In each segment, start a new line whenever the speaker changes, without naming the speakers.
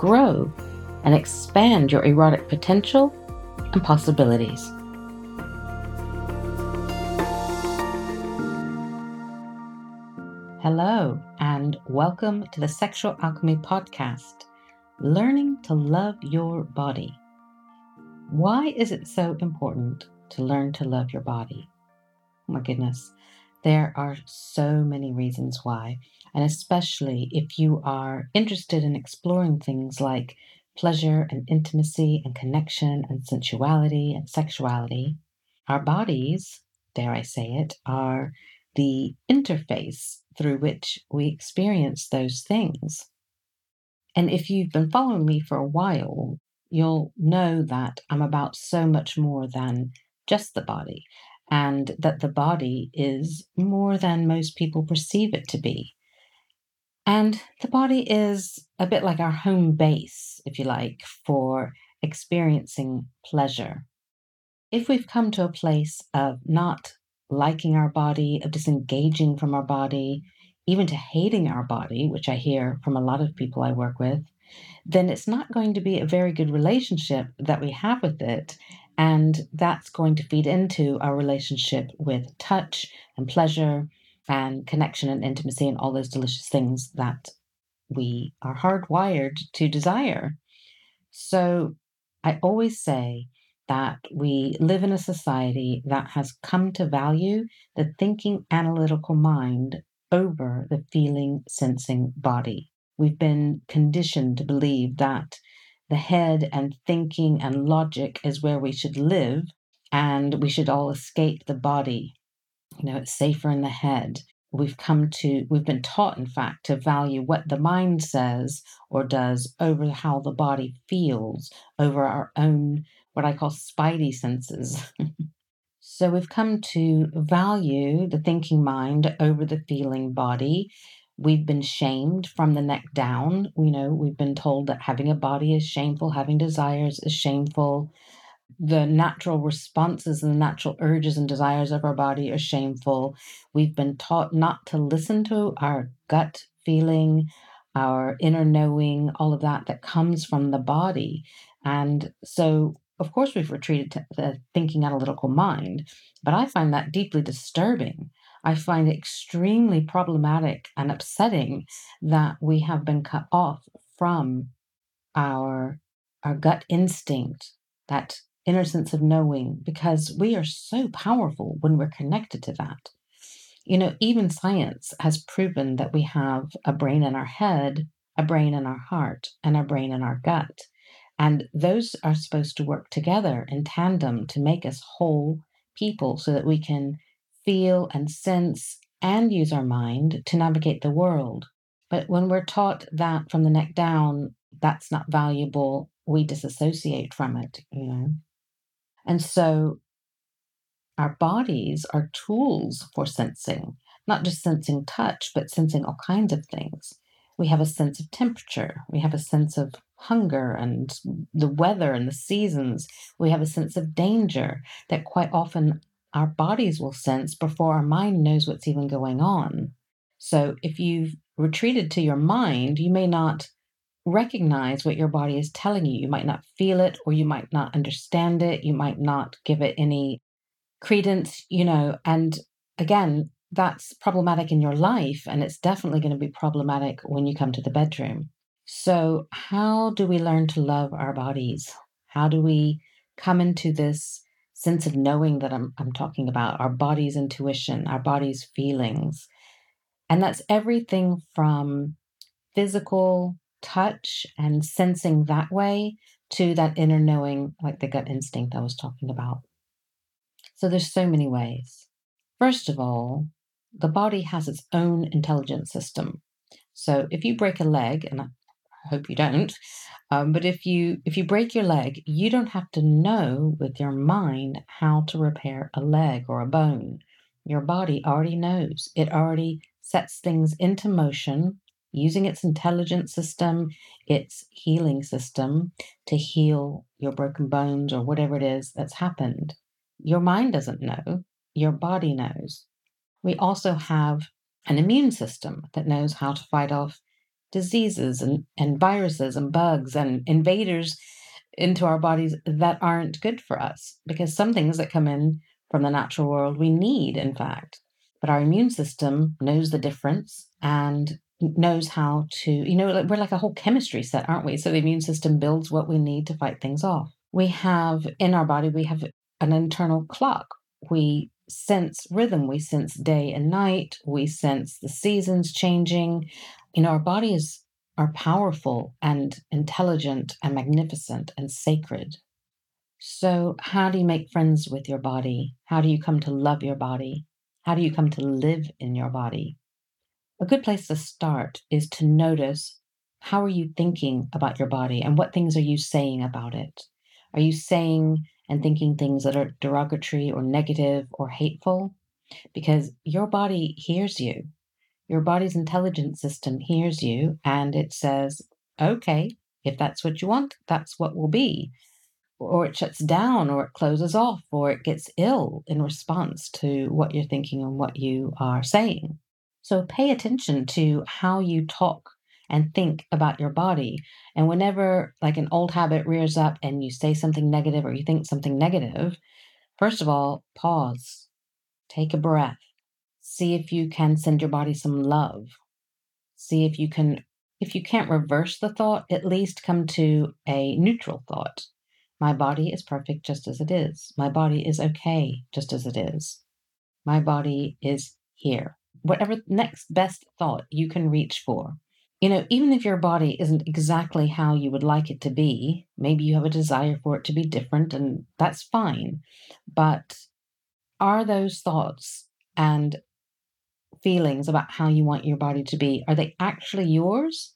grow, and expand your erotic potential and possibilities. Hello, and welcome to the Sexual Alchemy Podcast Learning to Love Your Body. Why is it so important to learn to love your body? Oh my goodness, there are so many reasons why, and especially if you are interested in exploring things like pleasure and intimacy and connection and sensuality and sexuality. Our bodies, dare I say it, are the interface through which we experience those things. And if you've been following me for a while, you'll know that I'm about so much more than just the body, and that the body is more than most people perceive it to be. And the body is a bit like our home base, if you like, for experiencing pleasure. If we've come to a place of not liking our body, of disengaging from our body, even to hating our body, which I hear from a lot of people I work with, then it's not going to be a very good relationship that we have with it. And that's going to feed into our relationship with touch and pleasure and connection and intimacy and all those delicious things that we are hardwired to desire. So I always say that we live in a society that has come to value the thinking analytical mind over the feeling sensing body. We've been conditioned to believe that the head and thinking and logic is where we should live and we should all escape the body you know, it's safer in the head. We've come to, we've been taught, in fact, to value what the mind says or does over how the body feels, over our own, what I call spidey senses. so we've come to value the thinking mind over the feeling body. We've been shamed from the neck down. You know, we've been told that having a body is shameful, having desires is shameful, the natural responses and the natural urges and desires of our body are shameful. We've been taught not to listen to our gut feeling, our inner knowing, all of that that comes from the body. And so, of course, we've retreated to the thinking analytical mind, but I find that deeply disturbing. I find it extremely problematic and upsetting that we have been cut off from our our gut instinct that inner sense of knowing because we are so powerful when we're connected to that. You know, even science has proven that we have a brain in our head, a brain in our heart, and a brain in our gut. And those are supposed to work together in tandem to make us whole people so that we can feel and sense and use our mind to navigate the world. But when we're taught that from the neck down, that's not valuable, we disassociate from it, you know. And so our bodies are tools for sensing, not just sensing touch, but sensing all kinds of things. We have a sense of temperature, we have a sense of hunger and the weather and the seasons. We have a sense of danger that quite often our bodies will sense before our mind knows what's even going on. So if you've retreated to your mind, you may not recognize what your body is telling you. You might not feel it or you might not understand it. You might not give it any credence, you know. And again, that's problematic in your life. And it's definitely going to be problematic when you come to the bedroom. So, how do we learn to love our bodies? How do we come into this sense of knowing that I'm, I'm talking about, our body's intuition, our body's feelings? And that's everything from physical touch and sensing that way to that inner knowing, like the gut instinct I was talking about. So there's so many ways. First of all, the body has its own intelligence system. So if you break a leg, and I hope you don't. Um, but if you if you break your leg, you don't have to know with your mind how to repair a leg or a bone. Your body already knows. It already sets things into motion using its intelligence system, its healing system to heal your broken bones or whatever it is that's happened. Your mind doesn't know, your body knows. We also have an immune system that knows how to fight off diseases and, and viruses and bugs and invaders into our bodies that aren't good for us because some things that come in from the natural world we need in fact but our immune system knows the difference and knows how to you know we're like a whole chemistry set aren't we so the immune system builds what we need to fight things off we have in our body we have an internal clock we sense rhythm we sense day and night we sense the seasons changing you know, our bodies are powerful and intelligent and magnificent and sacred. So, how do you make friends with your body? How do you come to love your body? How do you come to live in your body? A good place to start is to notice how are you thinking about your body and what things are you saying about it? Are you saying and thinking things that are derogatory or negative or hateful? Because your body hears you your body's intelligence system hears you and it says, okay, if that's what you want, that's what will be. Or it shuts down, or it closes off, or it gets ill in response to what you're thinking and what you are saying. So pay attention to how you talk and think about your body. And whenever, like, an old habit rears up and you say something negative or you think something negative, first of all, pause, take a breath, See if you can send your body some love. See if you can, if you can't reverse the thought, at least come to a neutral thought. My body is perfect just as it is. My body is okay just as it is. My body is here. Whatever next best thought you can reach for. You know, even if your body isn't exactly how you would like it to be, maybe you have a desire for it to be different, and that's fine. But are those thoughts and feelings about how you want your body to be, are they actually yours?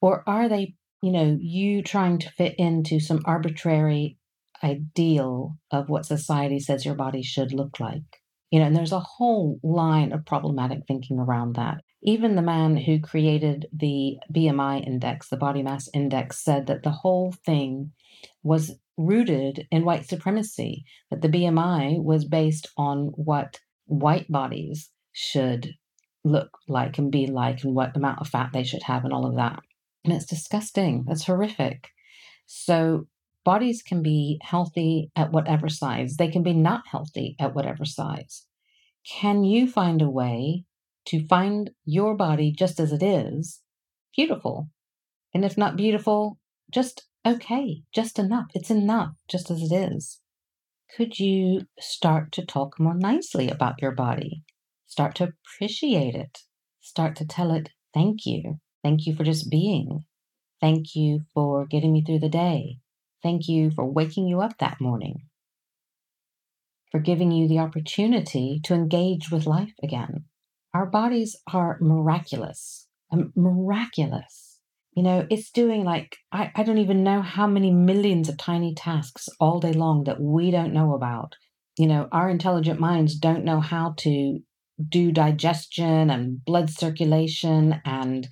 Or are they, you know, you trying to fit into some arbitrary ideal of what society says your body should look like? You know, and there's a whole line of problematic thinking around that. Even the man who created the BMI index, the body mass index, said that the whole thing was rooted in white supremacy, that the BMI was based on what white bodies should look like and be like and what amount of fat they should have and all of that. And it's disgusting. That's horrific. So bodies can be healthy at whatever size, they can be not healthy at whatever size. Can you find a way to find your body just as it is beautiful? And if not beautiful, just okay, just enough. It's enough just as it is. Could you start to talk more nicely about your body? Start to appreciate it. Start to tell it, thank you. Thank you for just being. Thank you for getting me through the day. Thank you for waking you up that morning. For giving you the opportunity to engage with life again. Our bodies are miraculous. Um, miraculous. You know, it's doing like, I, I don't even know how many millions of tiny tasks all day long that we don't know about. You know, our intelligent minds don't know how to do digestion and blood circulation and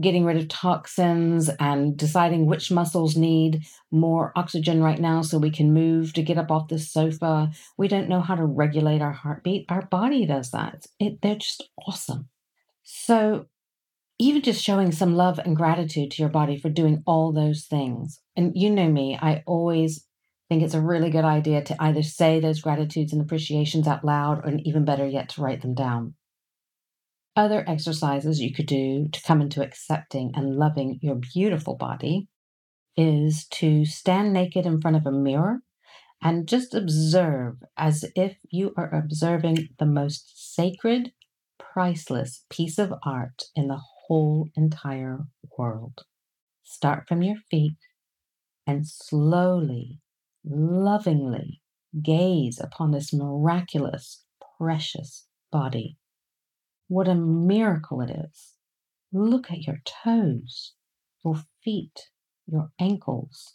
getting rid of toxins and deciding which muscles need more oxygen right now so we can move to get up off the sofa. We don't know how to regulate our heartbeat. Our body does that. It, they're just awesome. So, even just showing some love and gratitude to your body for doing all those things. And you know me, I always think it's a really good idea to either say those gratitudes and appreciations out loud, or even better yet, to write them down. Other exercises you could do to come into accepting and loving your beautiful body is to stand naked in front of a mirror and just observe as if you are observing the most sacred, priceless piece of art in the whole entire world. Start from your feet and slowly lovingly gaze upon this miraculous, precious body. What a miracle it is. Look at your toes. your feet, your ankles,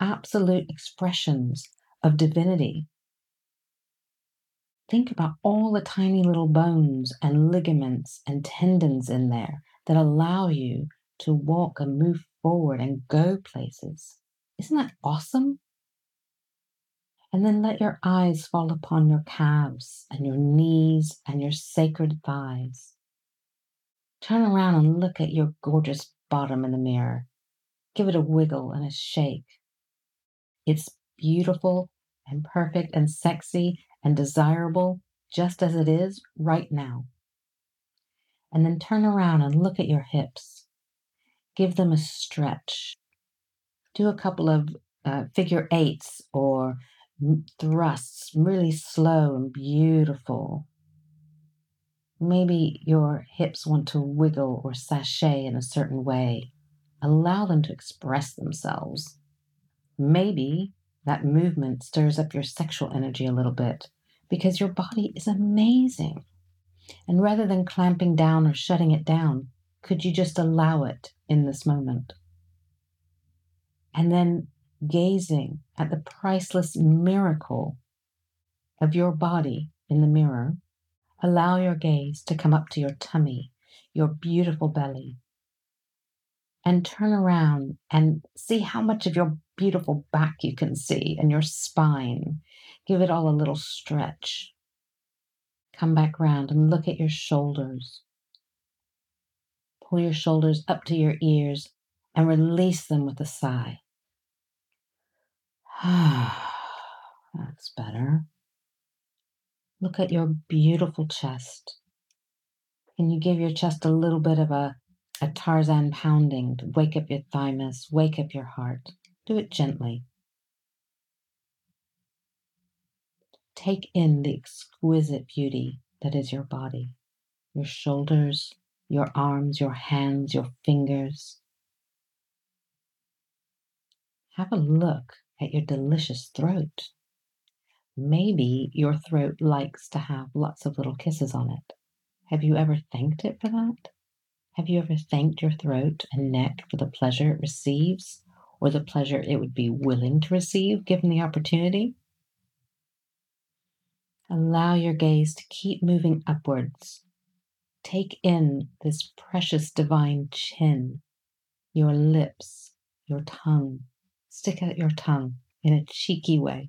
absolute expressions of divinity. Think about all the tiny little bones and ligaments and tendons in there that allow you to walk and move forward and go places. Isn't that awesome? And then let your eyes fall upon your calves and your knees and your sacred thighs. Turn around and look at your gorgeous bottom in the mirror. Give it a wiggle and a shake. It's beautiful and perfect and sexy and desirable just as it is right now. And then turn around and look at your hips. Give them a stretch. Do a couple of uh, figure eights or thrusts, really slow and beautiful. Maybe your hips want to wiggle or sashay in a certain way. Allow them to express themselves. Maybe that movement stirs up your sexual energy a little bit because your body is amazing. And rather than clamping down or shutting it down, could you just allow it in this moment? And then gazing at the priceless miracle of your body in the mirror, allow your gaze to come up to your tummy, your beautiful belly, and turn around and see how much of your beautiful back you can see and your spine. Give it all a little stretch. Come back round and look at your shoulders. Pull your shoulders up to your ears and release them with a sigh. That's better. Look at your beautiful chest. Can you give your chest a little bit of a, a Tarzan pounding to wake up your thymus, wake up your heart? Do it gently. Take in the exquisite beauty that is your body, your shoulders, your arms, your hands, your fingers. Have a look at your delicious throat. Maybe your throat likes to have lots of little kisses on it. Have you ever thanked it for that? Have you ever thanked your throat and neck for the pleasure it receives or the pleasure it would be willing to receive given the opportunity? Allow your gaze to keep moving upwards. Take in this precious divine chin, your lips, your tongue, Stick out your tongue in a cheeky way.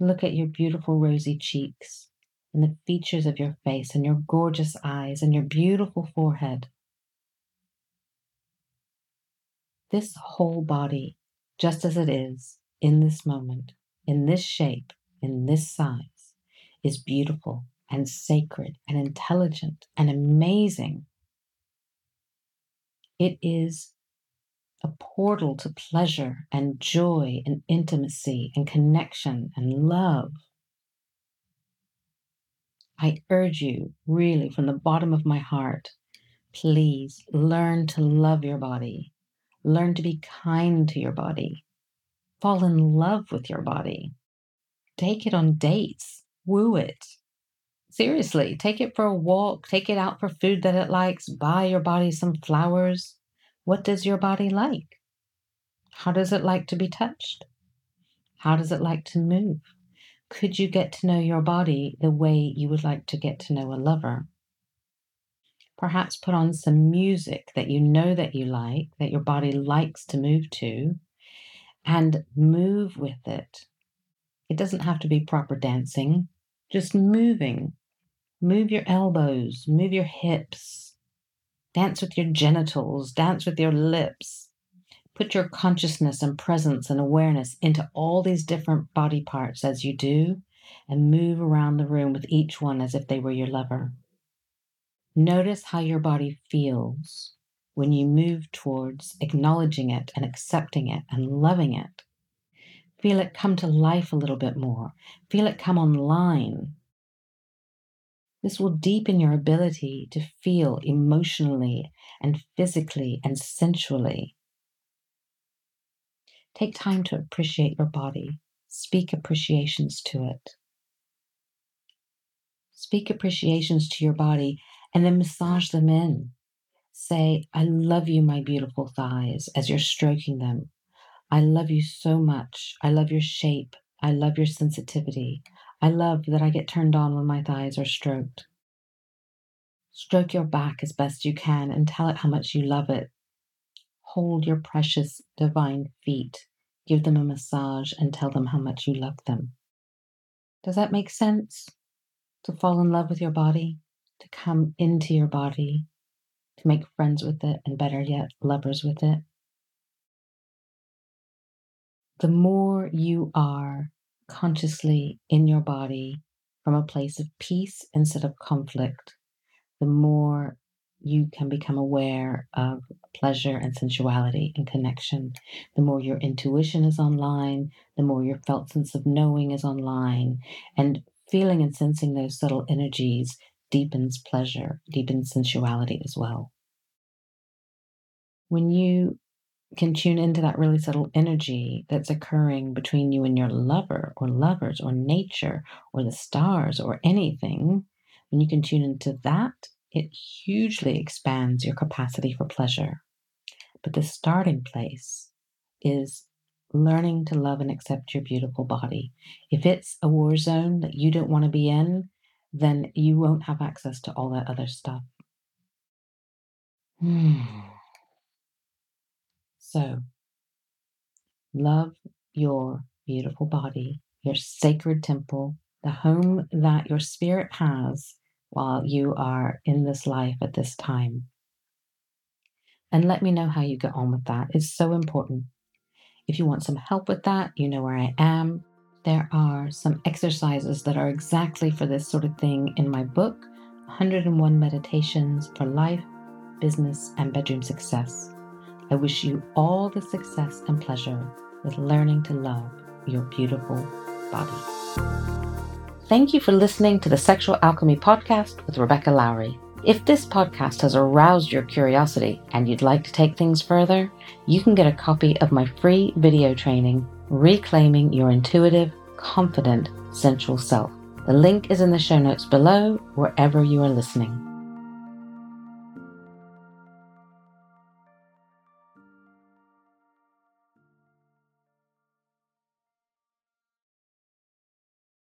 Look at your beautiful rosy cheeks and the features of your face and your gorgeous eyes and your beautiful forehead. This whole body, just as it is in this moment, in this shape, in this size, is beautiful and sacred and intelligent and amazing. It is a portal to pleasure and joy and intimacy and connection and love. I urge you, really, from the bottom of my heart, please learn to love your body. Learn to be kind to your body. Fall in love with your body. Take it on dates. Woo it. Seriously, take it for a walk. Take it out for food that it likes. Buy your body some flowers what does your body like? How does it like to be touched? How does it like to move? Could you get to know your body the way you would like to get to know a lover? Perhaps put on some music that you know that you like, that your body likes to move to, and move with it. It doesn't have to be proper dancing, just moving. Move your elbows, move your hips, Dance with your genitals, dance with your lips. Put your consciousness and presence and awareness into all these different body parts as you do, and move around the room with each one as if they were your lover. Notice how your body feels when you move towards acknowledging it and accepting it and loving it. Feel it come to life a little bit more. Feel it come online. This will deepen your ability to feel emotionally and physically and sensually. Take time to appreciate your body. Speak appreciations to it. Speak appreciations to your body and then massage them in. Say, I love you, my beautiful thighs, as you're stroking them. I love you so much. I love your shape. I love your sensitivity. I love that I get turned on when my thighs are stroked. Stroke your back as best you can and tell it how much you love it. Hold your precious divine feet. Give them a massage and tell them how much you love them. Does that make sense? To fall in love with your body, to come into your body, to make friends with it, and better yet, lovers with it. The more you are consciously in your body from a place of peace instead of conflict, the more you can become aware of pleasure and sensuality and connection. The more your intuition is online, the more your felt sense of knowing is online. And feeling and sensing those subtle energies deepens pleasure, deepens sensuality as well. When you can tune into that really subtle energy that's occurring between you and your lover or lovers or nature or the stars or anything, when you can tune into that it hugely expands your capacity for pleasure. But the starting place is learning to love and accept your beautiful body. If it's a war zone that you don't want to be in, then you won't have access to all that other stuff. Hmm. So, love your beautiful body, your sacred temple, the home that your spirit has while you are in this life at this time. And let me know how you get on with that. It's so important. If you want some help with that, you know where I am. There are some exercises that are exactly for this sort of thing in my book 101 Meditations for Life, Business, and Bedroom Success. I wish you all the success and pleasure with learning to love your beautiful body. Thank you for listening to the Sexual Alchemy Podcast with Rebecca Lowrie. If this podcast has aroused your curiosity and you'd like to take things further, you can get a copy of my free video training, Reclaiming Your Intuitive, Confident, Sensual Self. The link is in the show notes below, wherever you are listening.